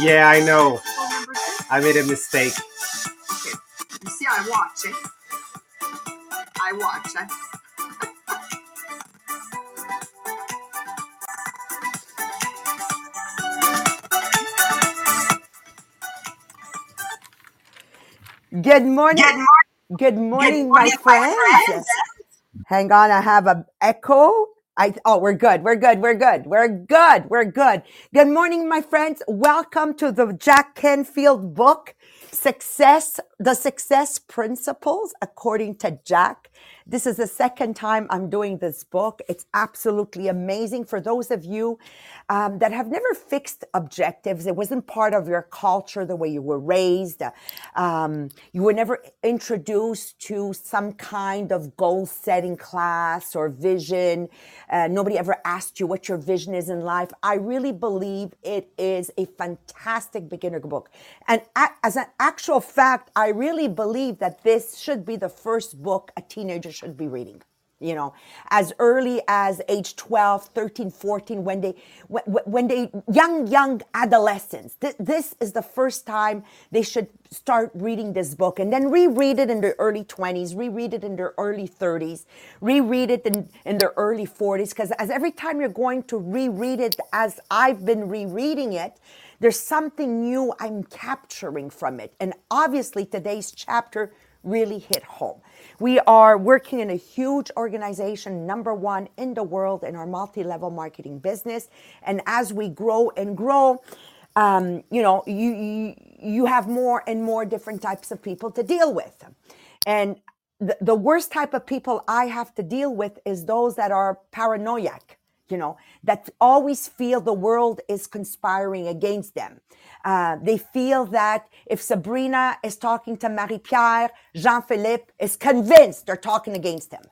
Yeah, I know. Number six. I made a mistake. Okay. You see, I watch it. I watch. it. Good morning. Good morning. Good Good morning, my my friends. friends. Hang on, I have a echo. I oh, we're good. We're good. We're good. We're good. We're good. Good morning, my friends. Welcome to the Jack Canfield book, Success, the Success Principles according to Jack. This is the second time I'm doing this book. It's absolutely amazing for those of you um, that have never fixed objectives. It wasn't part of your culture, the way you were raised. Um, you were never introduced to some kind of goal setting class or vision. Uh, nobody ever asked you what your vision is in life. I really believe it is a fantastic beginner book. And as an actual fact, I really believe that this should be the first book a teenager should be reading you know as early as age 12 13 14 when they when, they young young adolescents Th- this is the first time they should start reading this book and then reread it in their early 20s reread it in their early 30s reread it in, in their early 40s because as every time you're going to reread it as i've been rereading it there's something new i'm capturing from it and obviously today's chapter really hit home. We are working in a huge organization, number one in the world in our multi level marketing business. And as we grow and grow, um, you know, you, you, you have more and more different types of people to deal with. And the, the worst type of people I have to deal with is those that are paranoiac you know, that always feel the world is conspiring against them. Uh, they feel that if Sabrina is talking to Marie Pierre, Jean Philippe is convinced they're talking against him.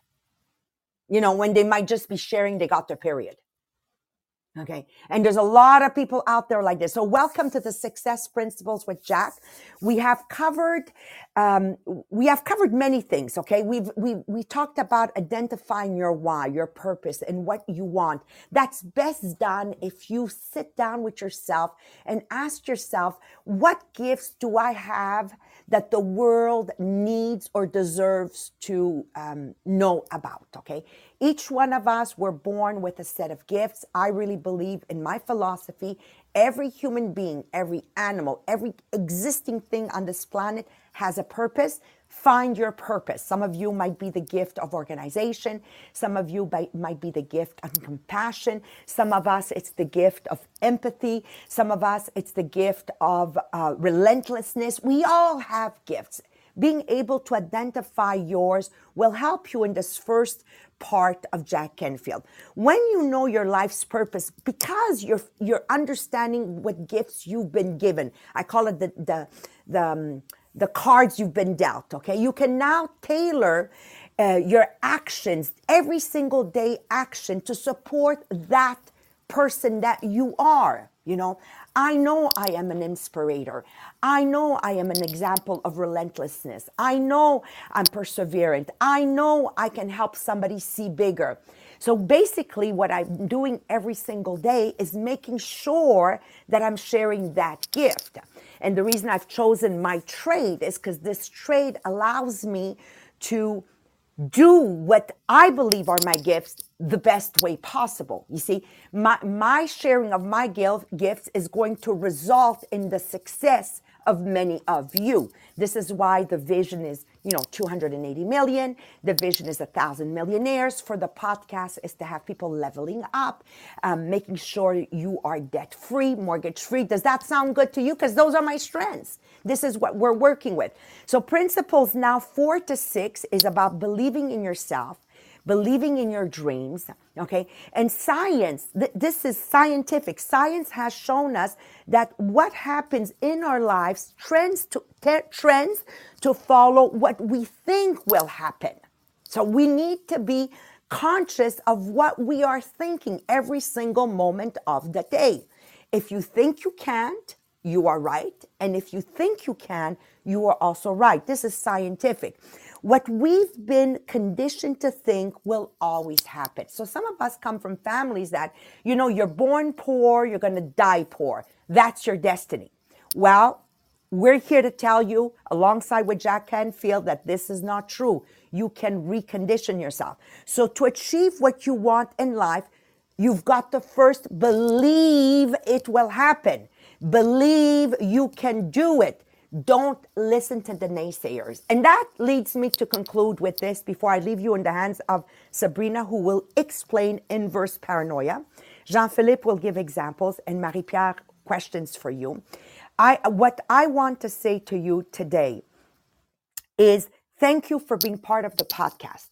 You know, when they might just be sharing they got their period. Okay. And there's a lot of people out there like this. So welcome to the success principles with Jack. We have covered, um, we have covered many things. Okay. We've, we, we talked about identifying your why, your purpose and what you want. That's best done if you sit down with yourself and ask yourself, what gifts do I have that the world needs or deserves to um, know about? Okay. Each one of us were born with a set of gifts. I really believe in my philosophy. Every human being, every animal, every existing thing on this planet has a purpose. Find your purpose. Some of you might be the gift of organization. Some of you might, be the gift of compassion. Some of us, it's the gift of empathy. Some of us, it's the gift of uh, relentlessness. We all have gifts. Being able to identify yours will help you in this first part of Jack Canfield. When you know your life's purpose, because you're you're understanding what gifts you've been given. I call it the the the, um, the cards you've been dealt. Okay, you can now tailor. Uh, your actions, every single day action to support that person that you are. You know, I know I am an inspirator. I know I am an example of relentlessness. I know I'm perseverant. I know I can help somebody see bigger. So basically, what I'm doing every single day is making sure that I'm sharing that gift. And the reason I've chosen my trade is because this trade allows me to do what I believe are my gifts the best way possible. You see, my, my sharing of my gifts is going to result in the success of many of you. This is why the vision is, you know, 280 million. The vision is a thousand millionaires. For the podcast is to have people leveling up, um, making sure you are debt free, mortgage free. Does that sound good to you? Because those are my strengths. This is what we're working with. So principles now four to six is about believing in yourself believing in your dreams, okay? And science, th- this is scientific. Science has shown us that what happens in our lives trends to trends to follow what we think will happen. So we need to be conscious of what we are thinking every single moment of the day. If you think you can't, you are right. And if you think you can, you are also right. This is scientific. What we've been conditioned to think will always happen. So some of us come from families that, you know, you're born poor, you're going to die poor. That's your destiny. Well, we're here to tell you, alongside with Jack Canfield, that this is not true. You can recondition yourself. So, to achieve what you want in life, you've got to first believe it will happen. Believe you can do it. Don't listen to the naysayers. And that leads me to conclude with this before I leave you in the hands of Sabrina, who will explain inverse paranoia. Jean Philippe will give examples, and Marie Pierre questions for you. I, what I want to say to you today is thank you for being part of the podcast.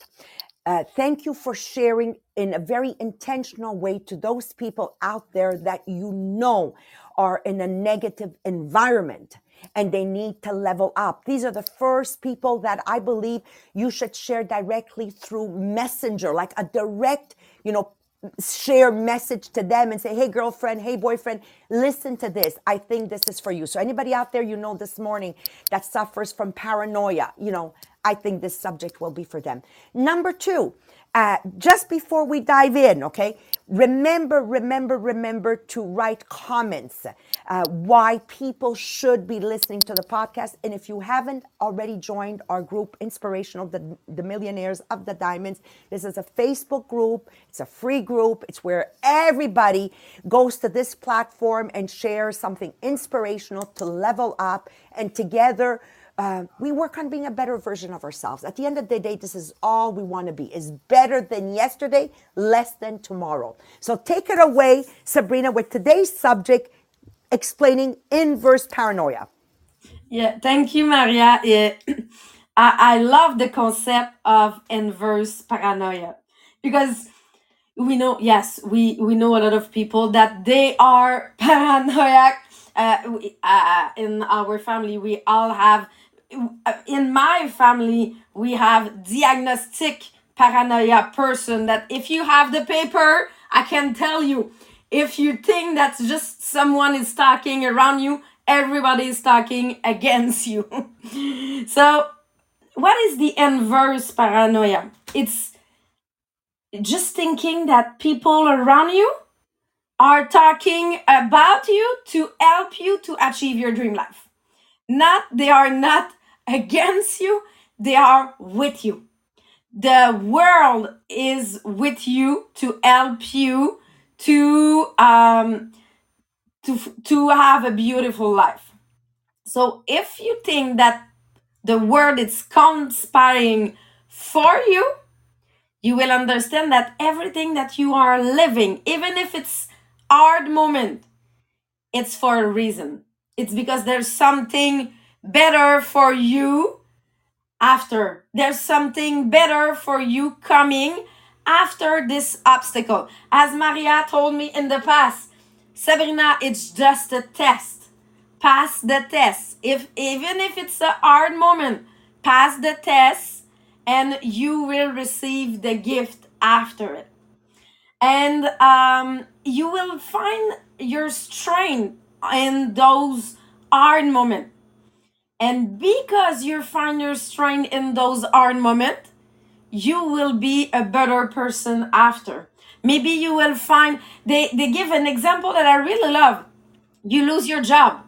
Uh, thank you for sharing in a very intentional way to those people out there that you know are in a negative environment and they need to level up. These are the first people that I believe you should share directly through Messenger, like a direct, you know, share message to them and say, hey, girlfriend, hey, boyfriend, listen to this. I think this is for you. So, anybody out there you know this morning that suffers from paranoia, you know, I think this subject will be for them. Number two, uh, just before we dive in, okay, remember, remember, remember to write comments uh, why people should be listening to the podcast. And if you haven't already joined our group, Inspirational, the, the Millionaires of the Diamonds, this is a Facebook group. It's a free group. It's where everybody goes to this platform and shares something inspirational to level up. And together, uh, we work on being a better version of ourselves. At the end of the day, this is all we want to be: is better than yesterday, less than tomorrow. So take it away, Sabrina, with today's subject, explaining inverse paranoia. Yeah, thank you, Maria. I, I love the concept of inverse paranoia because we know, yes, we, we know a lot of people that they are paranoid. Uh, uh, in our family, we all have in my family we have diagnostic paranoia person that if you have the paper i can tell you. If you think that's just someone is talking around you everybody is talking against you. So what is the inverse paranoia? It's just thinking that people around you are talking about you to help you to achieve your dream life. Not they are not against you, they are with you. The world is with you to help you to um, to to have a beautiful life. So if you think that the world is conspiring for you, you will understand that everything that you are living, even if it's hard moment, it's for a reason. It's because there's something better for you after. There's something better for you coming after this obstacle. As Maria told me in the past, Sabrina, it's just a test. Pass the test. If even if it's a hard moment, pass the test and you will receive the gift after it. And um, you will find your strength in those hard moments and because you find your strength in those hard moments, you will be a better person after. Maybe you will find, they, they give an example that I really love. You lose your job.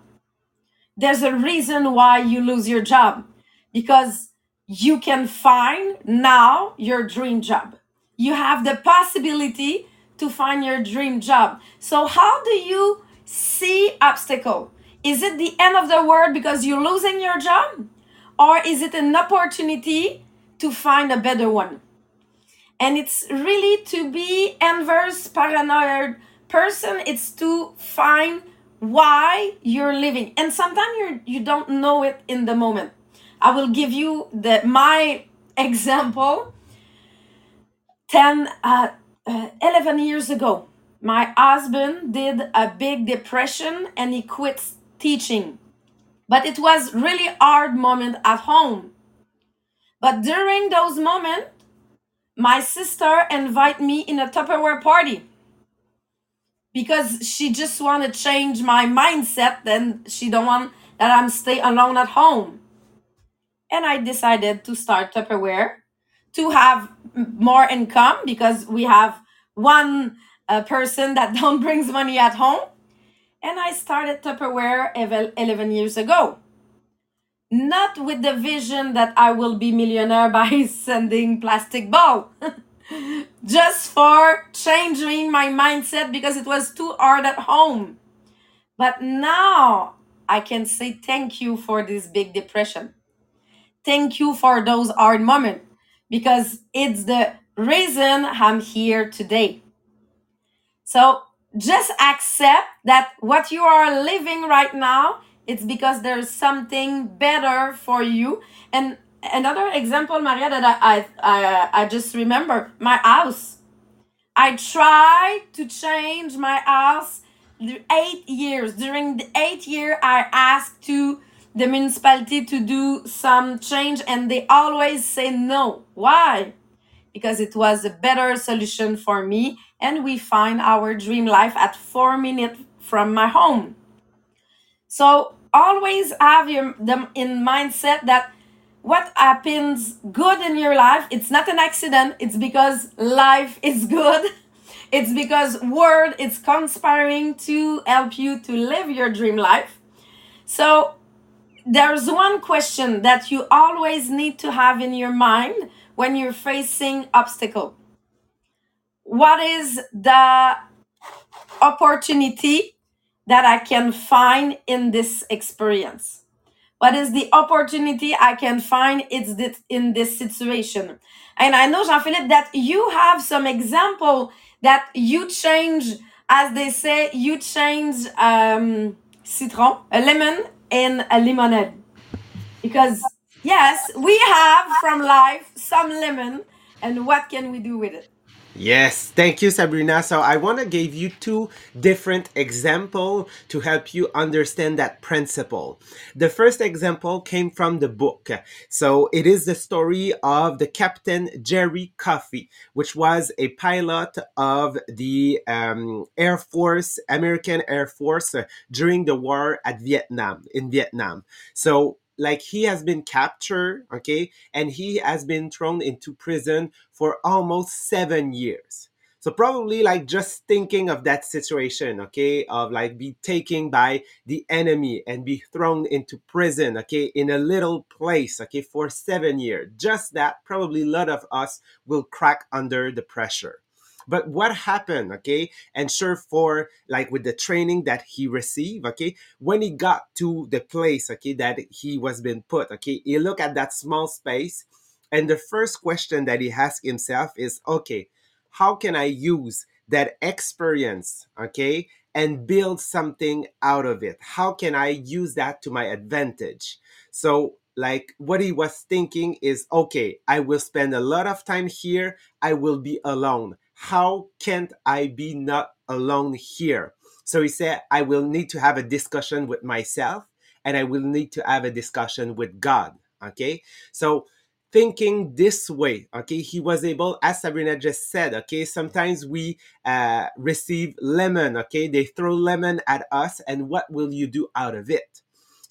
There's a reason why you lose your job because you can find now your dream job. You have the possibility to find your dream job. So, how do you see obstacle? Is it the end of the world because you're losing your job? Or is it an opportunity to find a better one? And it's really to be inverse paranoid person, it's to find why you're living. And sometimes you you don't know it in the moment. I will give you the my example 10 uh, uh, 11 years ago my husband did a big depression and he quit teaching. But it was really hard moment at home. But during those moments, my sister invite me in a Tupperware party because she just want to change my mindset and she don't want that I'm stay alone at home. and I decided to start Tupperware to have more income because we have one uh, person that don't brings money at home. And I started Tupperware 11 years ago. Not with the vision that I will be millionaire by sending plastic ball. Just for changing my mindset because it was too hard at home. But now I can say thank you for this big depression thank you for those hard moments because it's the reason I'm here today. So just accept that what you are living right now, it's because there's something better for you. And another example, Maria, that I I, I, just remember my house. I tried to change my house eight years. During the eight year, I asked to the municipality to do some change, and they always say no. Why? Because it was a better solution for me, and we find our dream life at four minutes from my home. So always have your them in mindset that what happens good in your life, it's not an accident. It's because life is good. It's because word is conspiring to help you to live your dream life. So there's one question that you always need to have in your mind when you're facing obstacle. What is the opportunity that I can find in this experience? What is the opportunity I can find it's in this situation? And I know, Jean Philippe, that you have some example that you change, as they say, you change um, citron, a lemon, in a lemonade. Because, yes, we have from life some lemon, and what can we do with it? Yes, thank you, Sabrina. So I want to give you two different example to help you understand that principle. The first example came from the book. So it is the story of the Captain Jerry Coffee, which was a pilot of the um, Air Force, American Air Force uh, during the war at Vietnam, in Vietnam. So like he has been captured, okay, and he has been thrown into prison for almost seven years. So probably like just thinking of that situation, okay, of like be taken by the enemy and be thrown into prison, okay, in a little place, okay, for seven years. Just that, probably a lot of us will crack under the pressure. But what happened, okay, and sure for like with the training that he received, okay, when he got to the place, okay, that he was being put, okay, he looked at that small space and the first question that he asked himself is, okay, how can I use that experience, okay, and build something out of it? How can I use that to my advantage? So, like, what he was thinking is, okay, I will spend a lot of time here. I will be alone. How can't I be not alone here? So he said, I will need to have a discussion with myself and I will need to have a discussion with God. Okay. So thinking this way okay he was able as sabrina just said okay sometimes we uh, receive lemon okay they throw lemon at us and what will you do out of it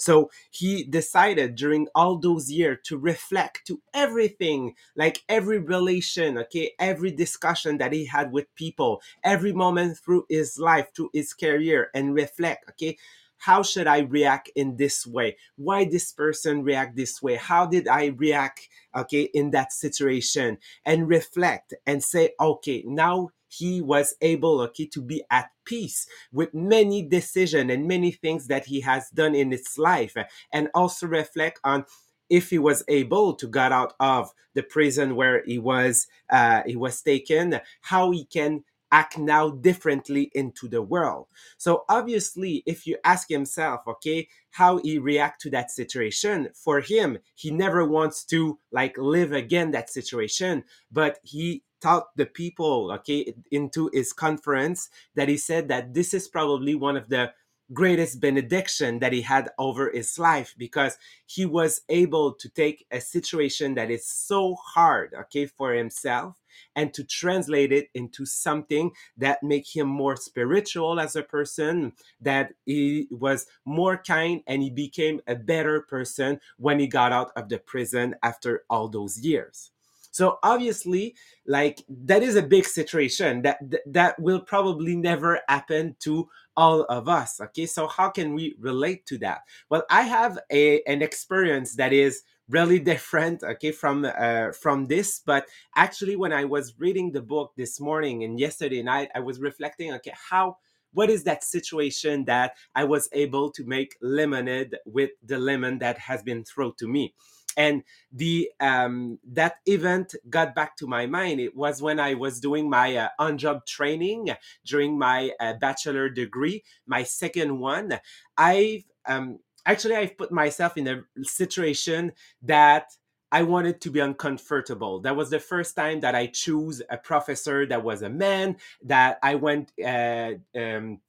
so he decided during all those years to reflect to everything like every relation okay every discussion that he had with people every moment through his life through his career and reflect okay how should i react in this way? Why this person react this way? How did i react okay in that situation? And reflect and say okay now he was able okay to be at peace with many decisions and many things that he has done in his life and also reflect on if he was able to get out of the prison where he was uh, he was taken how he can act now differently into the world. So obviously if you ask himself okay how he react to that situation for him he never wants to like live again that situation but he taught the people okay into his conference that he said that this is probably one of the greatest benediction that he had over his life because he was able to take a situation that is so hard okay for himself and to translate it into something that make him more spiritual as a person, that he was more kind and he became a better person when he got out of the prison after all those years. So obviously, like that is a big situation that that will probably never happen to all of us. Okay, so how can we relate to that? Well, I have a an experience that is really different okay from uh, from this but actually when i was reading the book this morning and yesterday night i was reflecting okay how what is that situation that i was able to make lemonade with the lemon that has been thrown to me and the um, that event got back to my mind it was when i was doing my uh, on-job training during my uh, bachelor degree my second one i've um, actually i've put myself in a situation that I wanted to be uncomfortable. That was the first time that I chose a professor that was a man. That I went uh, um,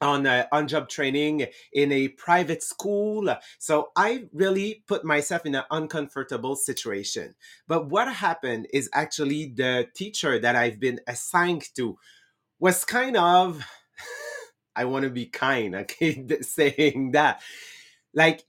on uh, on job training in a private school. So I really put myself in an uncomfortable situation. But what happened is actually the teacher that I've been assigned to was kind of I want to be kind, okay, saying that like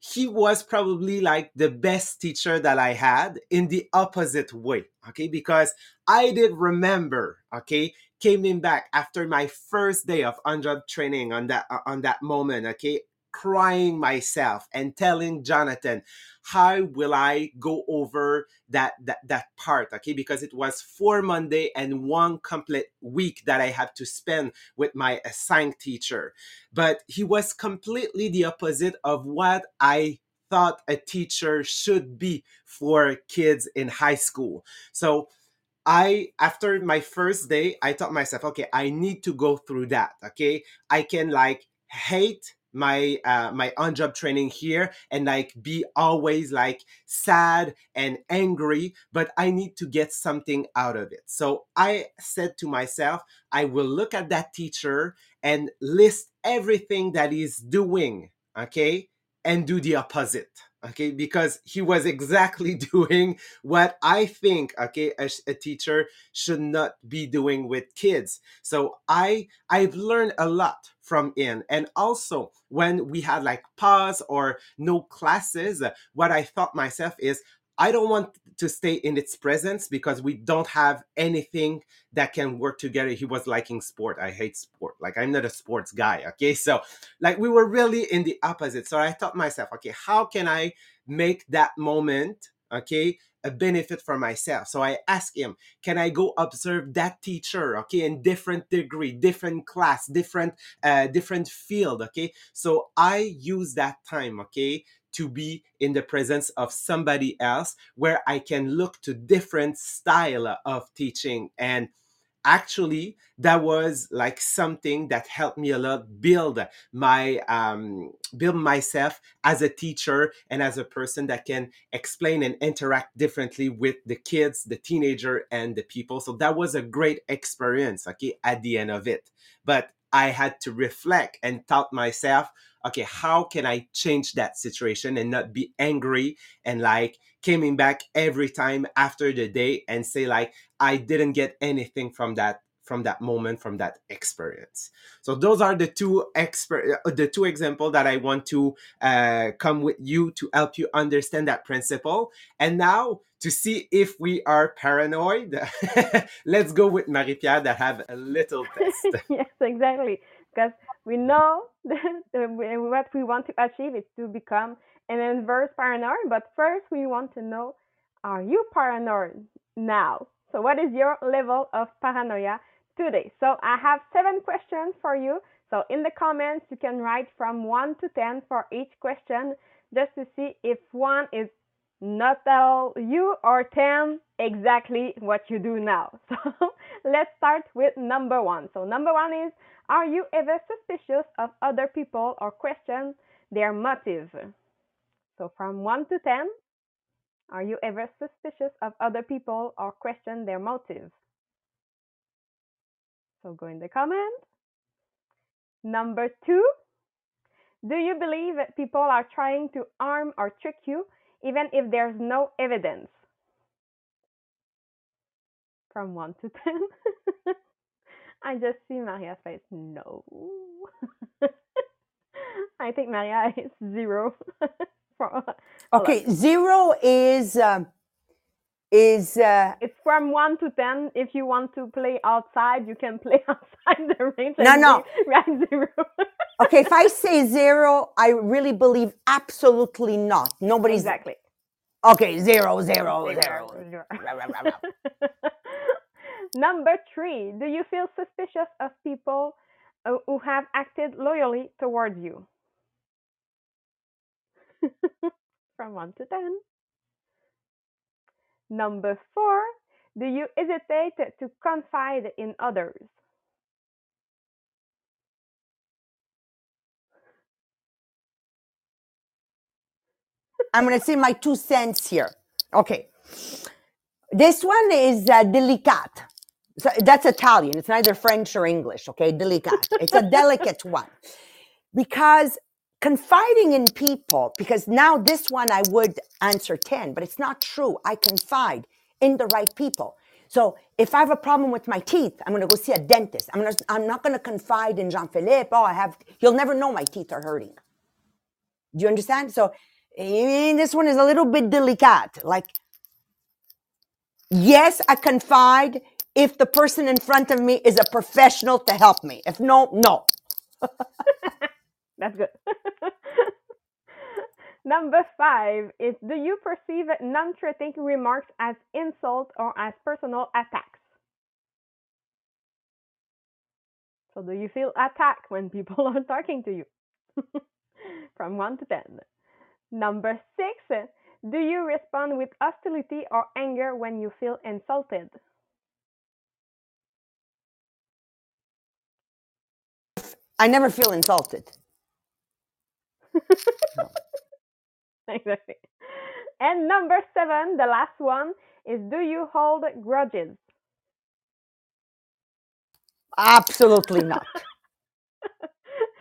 he was probably like the best teacher that I had in the opposite way. Okay. Because I did remember, okay, coming back after my first day of on job training on that, uh, on that moment. Okay crying myself and telling Jonathan, how will I go over that, that, that part? Okay. Because it was four Monday and one complete week that I had to spend with my assigned teacher. But he was completely the opposite of what I thought a teacher should be for kids in high school. So I after my first day, I thought myself, okay, I need to go through that. Okay. I can like hate my uh my on job training here and like be always like sad and angry but i need to get something out of it so i said to myself i will look at that teacher and list everything that he's doing okay and do the opposite okay because he was exactly doing what i think okay a, a, teacher should not be doing with kids. So i i've learned a lot from in. And also when we had like pause or no classes what i thought myself is I don't want to stay in its presence because we don't have anything that can work together. He was liking sport. I hate sport. Like I'm not a sports guy. Okay. So like we were really in the opposite. So I thought myself, okay, how can I make that moment, okay, a benefit for myself? So I asked him, can I go observe that teacher, okay, in different degree, different class, different, uh, different field. Okay. So I use that time, okay, to be in the presence of somebody else where I can look to different style of teaching. And actually that was like something that helped me a lot build my um build myself as a teacher and as a person that can explain and interact differently with the kids the teenager and the people. So that was a great experience okay at the end of it. But i had to reflect and taught myself okay, how can I change that situation and not be angry and like coming back every time after the day and say like I didn't get anything from that from that moment from that experience. So those are the two expert uh, the two example that i want to uh, come with you to help you understand that principle. And now to see if we are paranoid let's go with marie-pierre that have a little test. Yes exactly. Because we know what we want to achieve is to become an inverse paranoid. But first, we want to know are you paranoid now? So, what is your level of paranoia today? So, I have seven questions for you. So, in the comments, you can write from 1 to 10 for each question just to see if one is not tell you or 10 exactly what you do now. So, let's start with number one. So, number one is are you ever suspicious of other people or question their motive? So from 1 to 10, are you ever suspicious of other people or question their motive? So go in the comment. Number two, do you believe that people are trying to harm or trick you even if there's no evidence? from 1 to 10. I just see Maria's face. No. I think Maria is zero. For, Okay, zero is um, is uh, it's from 1 to 10. If you want to play outside, you can play outside the range. No, no. Right, zero. okay. If I say zero, I really believe absolutely not. Nobody's exactly. okay. Zero, zero, Zero, zero. zero. Number three, do you feel suspicious of people uh, who have acted loyally towards you? From 1 to 10. Number four, do you hesitate to confide in others? I'm going to say my two cents here. Okay. This one is uh, delicat. So that's Italian. It's neither French or English. Okay. Delicat. It's a delicate one. Because confiding in people, because now this one I would answer 10, but it's not true. I confide in the right people. So if I have a problem with my teeth, I'm going to go see a dentist. I'm, gonna, I'm not going to confide in Jean Philippe. Oh, I have, he'll never know my teeth are hurting. Do you understand? So eh, this one is a little bit delicate. Like, yes, I confide if the person in front of me is a professional to help me. If no, no. That's good. Number five is do you perceive non threatening remarks as insults or as personal attacks? So, do you feel attacked when people are talking to you? From 1 to 10. Number six, do you respond with hostility or anger when you feel insulted? I never feel insulted. exactly. And number seven, the last one, is do you hold grudges? Absolutely not.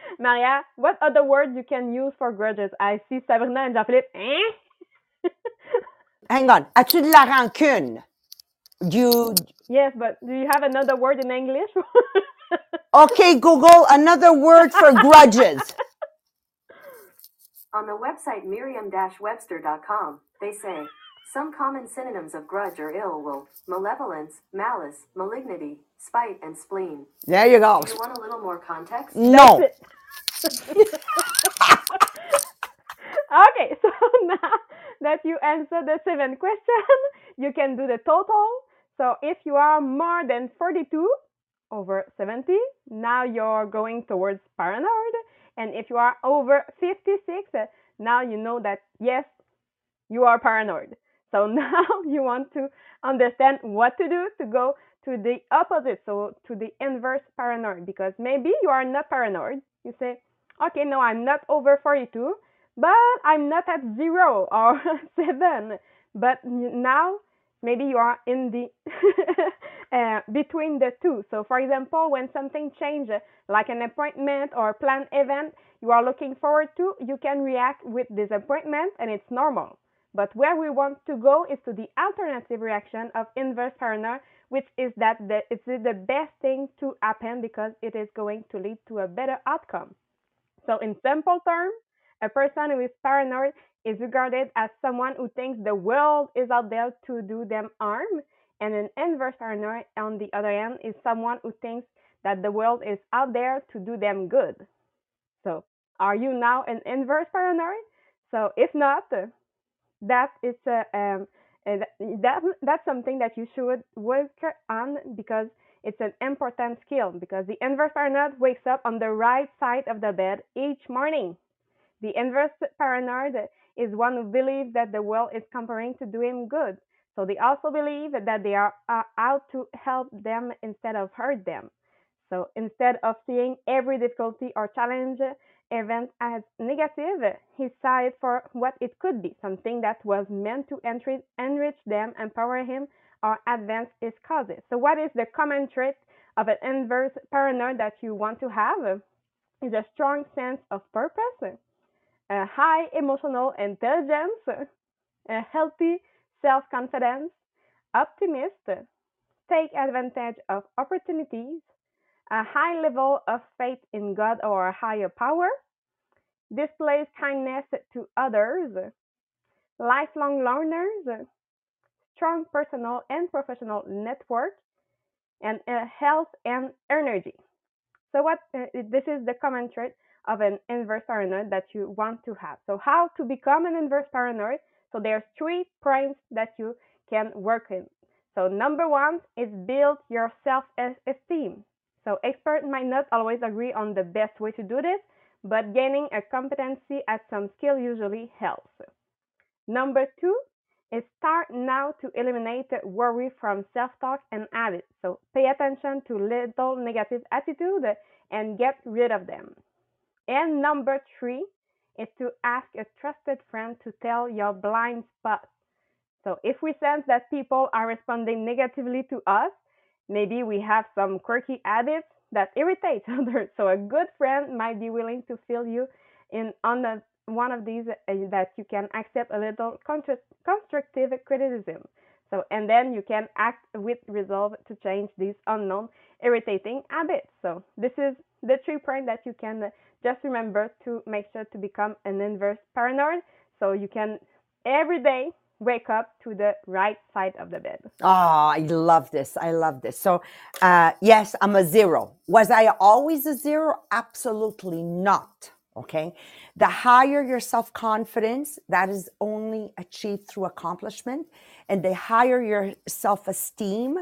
Maria, what other words you can use for grudges? I see Sabrina and Jean-Philippe. Eh? Hang on. As-tu de la rancune? Do you, yes, but do you have another word in English? Okay, Google, another word for grudges. On the website merriam-webster.com, they say, some common synonyms of grudge are ill will, malevolence, malice, malignity, spite, and spleen. There you go. Do you want a little more context? No. okay, so now that you answered the seven question, you can do the total. So if you are more than 42 over 70, now you're going towards paranoid. And if you are over 56, now you know that yes, you are paranoid. So now you want to understand what to do to go to the opposite, so to the inverse paranoid, because maybe you are not paranoid. You say, okay, no, I'm not over 42, but I'm not at zero or seven. But now maybe you are in the uh, between the two. So, for example, when something changes, like an appointment or a planned event you are looking forward to, you can react with disappointment, and it's normal. But where we want to go is to the alternative reaction of inverse paranoia, which is that the, it's the best thing to happen because it is going to lead to a better outcome. So, in simple terms, a person who is paranoid is regarded as someone who thinks the world is out there to do them harm, and an inverse paranoid, on the other hand, is someone who thinks that the world is out there to do them good. So, are you now an inverse paranoid? So, if not, that is a um, that that's something that you should work on because it's an important skill. Because the inverse paranoid wakes up on the right side of the bed each morning. The inverse paranoid is one who believes that the world is comparing to do him good. So they also believe that they are uh, out to help them instead of hurt them. So instead of seeing every difficulty or challenge event as negative, he saw it for what it could be, something that was meant to enrich, enrich them, empower him, or advance his causes. So what is the common trait of an inverse paranoid that you want to have? Is a strong sense of purpose, a high emotional intelligence, a healthy self confidence, optimist, take advantage of opportunities, a high level of faith in God or a higher power, displays kindness to others, lifelong learners, strong personal and professional network, and uh, health and energy. So what uh, this is the common trait of an inverse paranoid that you want to have. So how to become an inverse paranoid? So there's three points that you can work in. So number one is build your self-esteem. So experts might not always agree on the best way to do this, but gaining a competency at some skill usually helps. Number two is start now to eliminate worry from self-talk and habits. So pay attention to little negative attitude and get rid of them. And number three is to ask a trusted friend to tell your blind spots. So if we sense that people are responding negatively to us, maybe we have some quirky habits that irritate others. So a good friend might be willing to fill you in on the, one of these uh, that you can accept a little constructive criticism. So and then you can act with resolve to change these unknown irritating habits. So this is the three points that you can just remember to make sure to become an inverse paranoid. So you can every day wake up to the right side of the bed. Oh, I love this. I love this. So, uh, yes, I'm a zero. Was I always a zero? Absolutely not. Okay. The higher your self confidence, that is only achieved through accomplishment. And the higher your self esteem,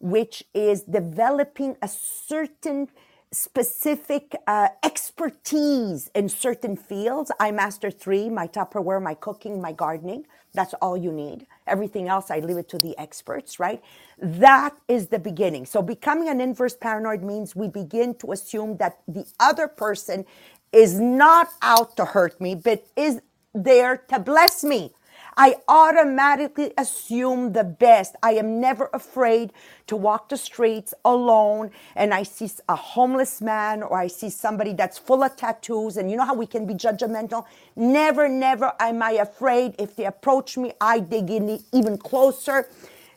which is developing a certain specific uh, expertise in certain fields. I master three my Tupperware, my cooking, my gardening. That's all you need. Everything else, I leave it to the experts, right? That is the beginning. So, becoming an inverse paranoid means we begin to assume that the other person is not out to hurt me, but is there to bless me. I automatically assume the best. I am never afraid to walk the streets alone and I see a homeless man or I see somebody that's full of tattoos. And you know how we can be judgmental? Never, never am I afraid. If they approach me, I dig in even closer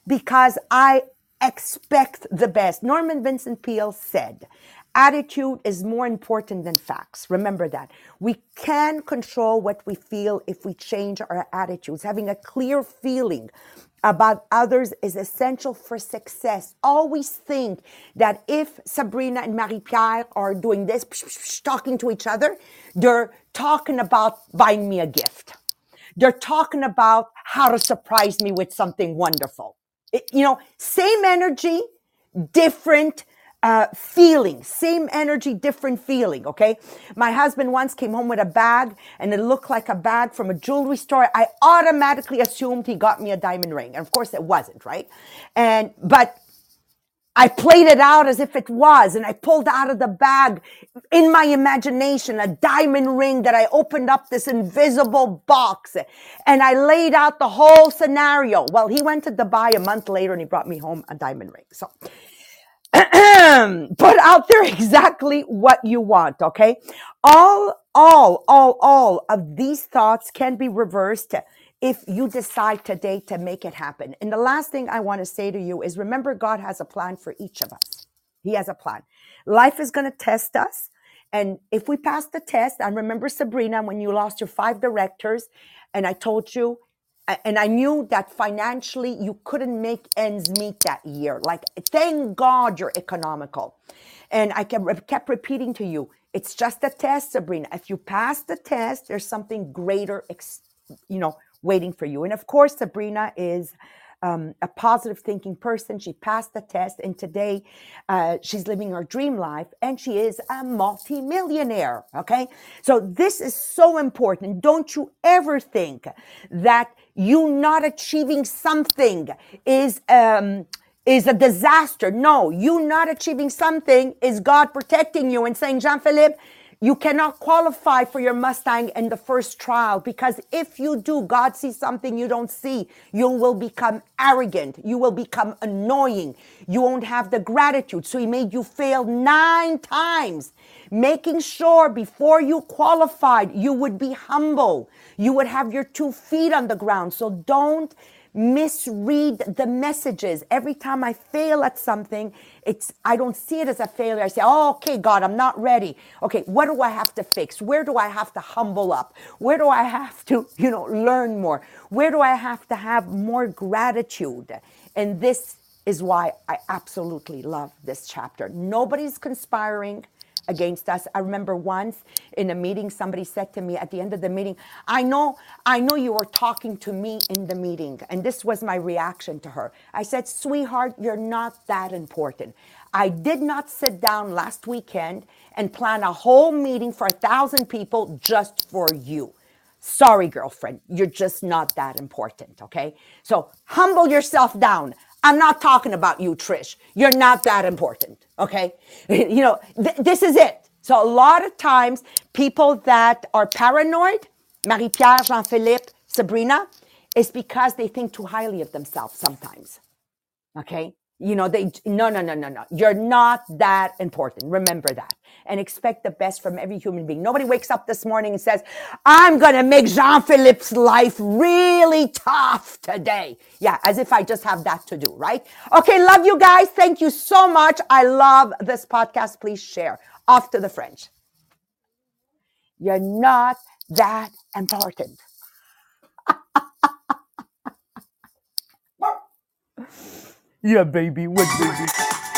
because I expect the best. Norman Vincent Peale said, Attitude is more important than facts. Remember that. We can control what we feel if we change our attitudes. Having a clear feeling about others is essential for success. Always think that if Sabrina and Marie Pierre are doing this, talking to each other, they're talking about buying me a gift. They're talking about how to surprise me with something wonderful. It, you know, same energy, different uh, feeling, same energy, different feeling. Okay. My husband once came home with a bag and it looked like a bag from a jewelry store. I automatically assumed he got me a diamond ring. And of course it wasn't, right? And, but I played it out as if it was, and I pulled out of the bag in my imagination a diamond ring that I opened up this invisible box and I laid out the whole scenario. Well, he went to Dubai a month later and he brought me home a diamond ring. So put out there exactly what you want okay? All all all all of these thoughts can be reversed if you decide today to make it happen. And the last thing i want to say to you is remember god has a plan for each of us. He has a plan. Life is going to test us. And if we pass the test i remember sabrina when you lost your five directors and i told you and I knew that financially you couldn't make ends meet that year. Like, thank God you're economical. And I kept, kept repeating to you, it's just a test, Sabrina. If you pass the test, there's something greater, you know, waiting for you. And of course, Sabrina is um, a positive thinking person. She passed the test, and today uh, she's living her dream life, and she is a multimillionaire. Okay, so this is so important. Don't you ever think that you not achieving something is um, is a disaster. No, you not achieving something is God protecting you and saying, Jean Philippe, you cannot qualify for your Mustang in the first trial because if you do, God sees something you don't see. You will become arrogant. You will become annoying. You won't have the gratitude. So he made you fail nine times, making sure before you qualified, you would be humble. You would have your two feet on the ground. So don't misread the messages. Every time I fail at something, it's I don't see it as a failure. I say, "Oh, okay, God, I'm not ready. Okay, what do I have to fix? Where do I have to humble up? Where do I have to, you know, learn more? Where do I have to have more gratitude?" And this is why I absolutely love this chapter. Nobody's conspiring against us. I remember once in a meeting, somebody said to me at the end of the meeting, I know, I know you were talking to me in the meeting. And this was my reaction to her. I said, sweetheart, you're not that important. I did not sit down last weekend and plan a whole meeting for a thousand people just for you. Sorry, girlfriend, you're just not that important, okay? So humble yourself down. I'm not talking about you, Trish. You're not that important. Okay. You know, th- this is it. So a lot of times people that are paranoid, Marie-Pierre, Jean-Philippe, Sabrina, is because they think too highly of themselves sometimes. Okay. You know, they, no, no, no, no, no. You're not that important. Remember that and expect the best from every human being. Nobody wakes up this morning and says, I'm going to make Jean Philippe's life really tough today. Yeah, as if I just have that to do, right? Okay, love you guys. Thank you so much. I love this podcast. Please share. Off to the French. You're not that important. Yeah, baby, what baby?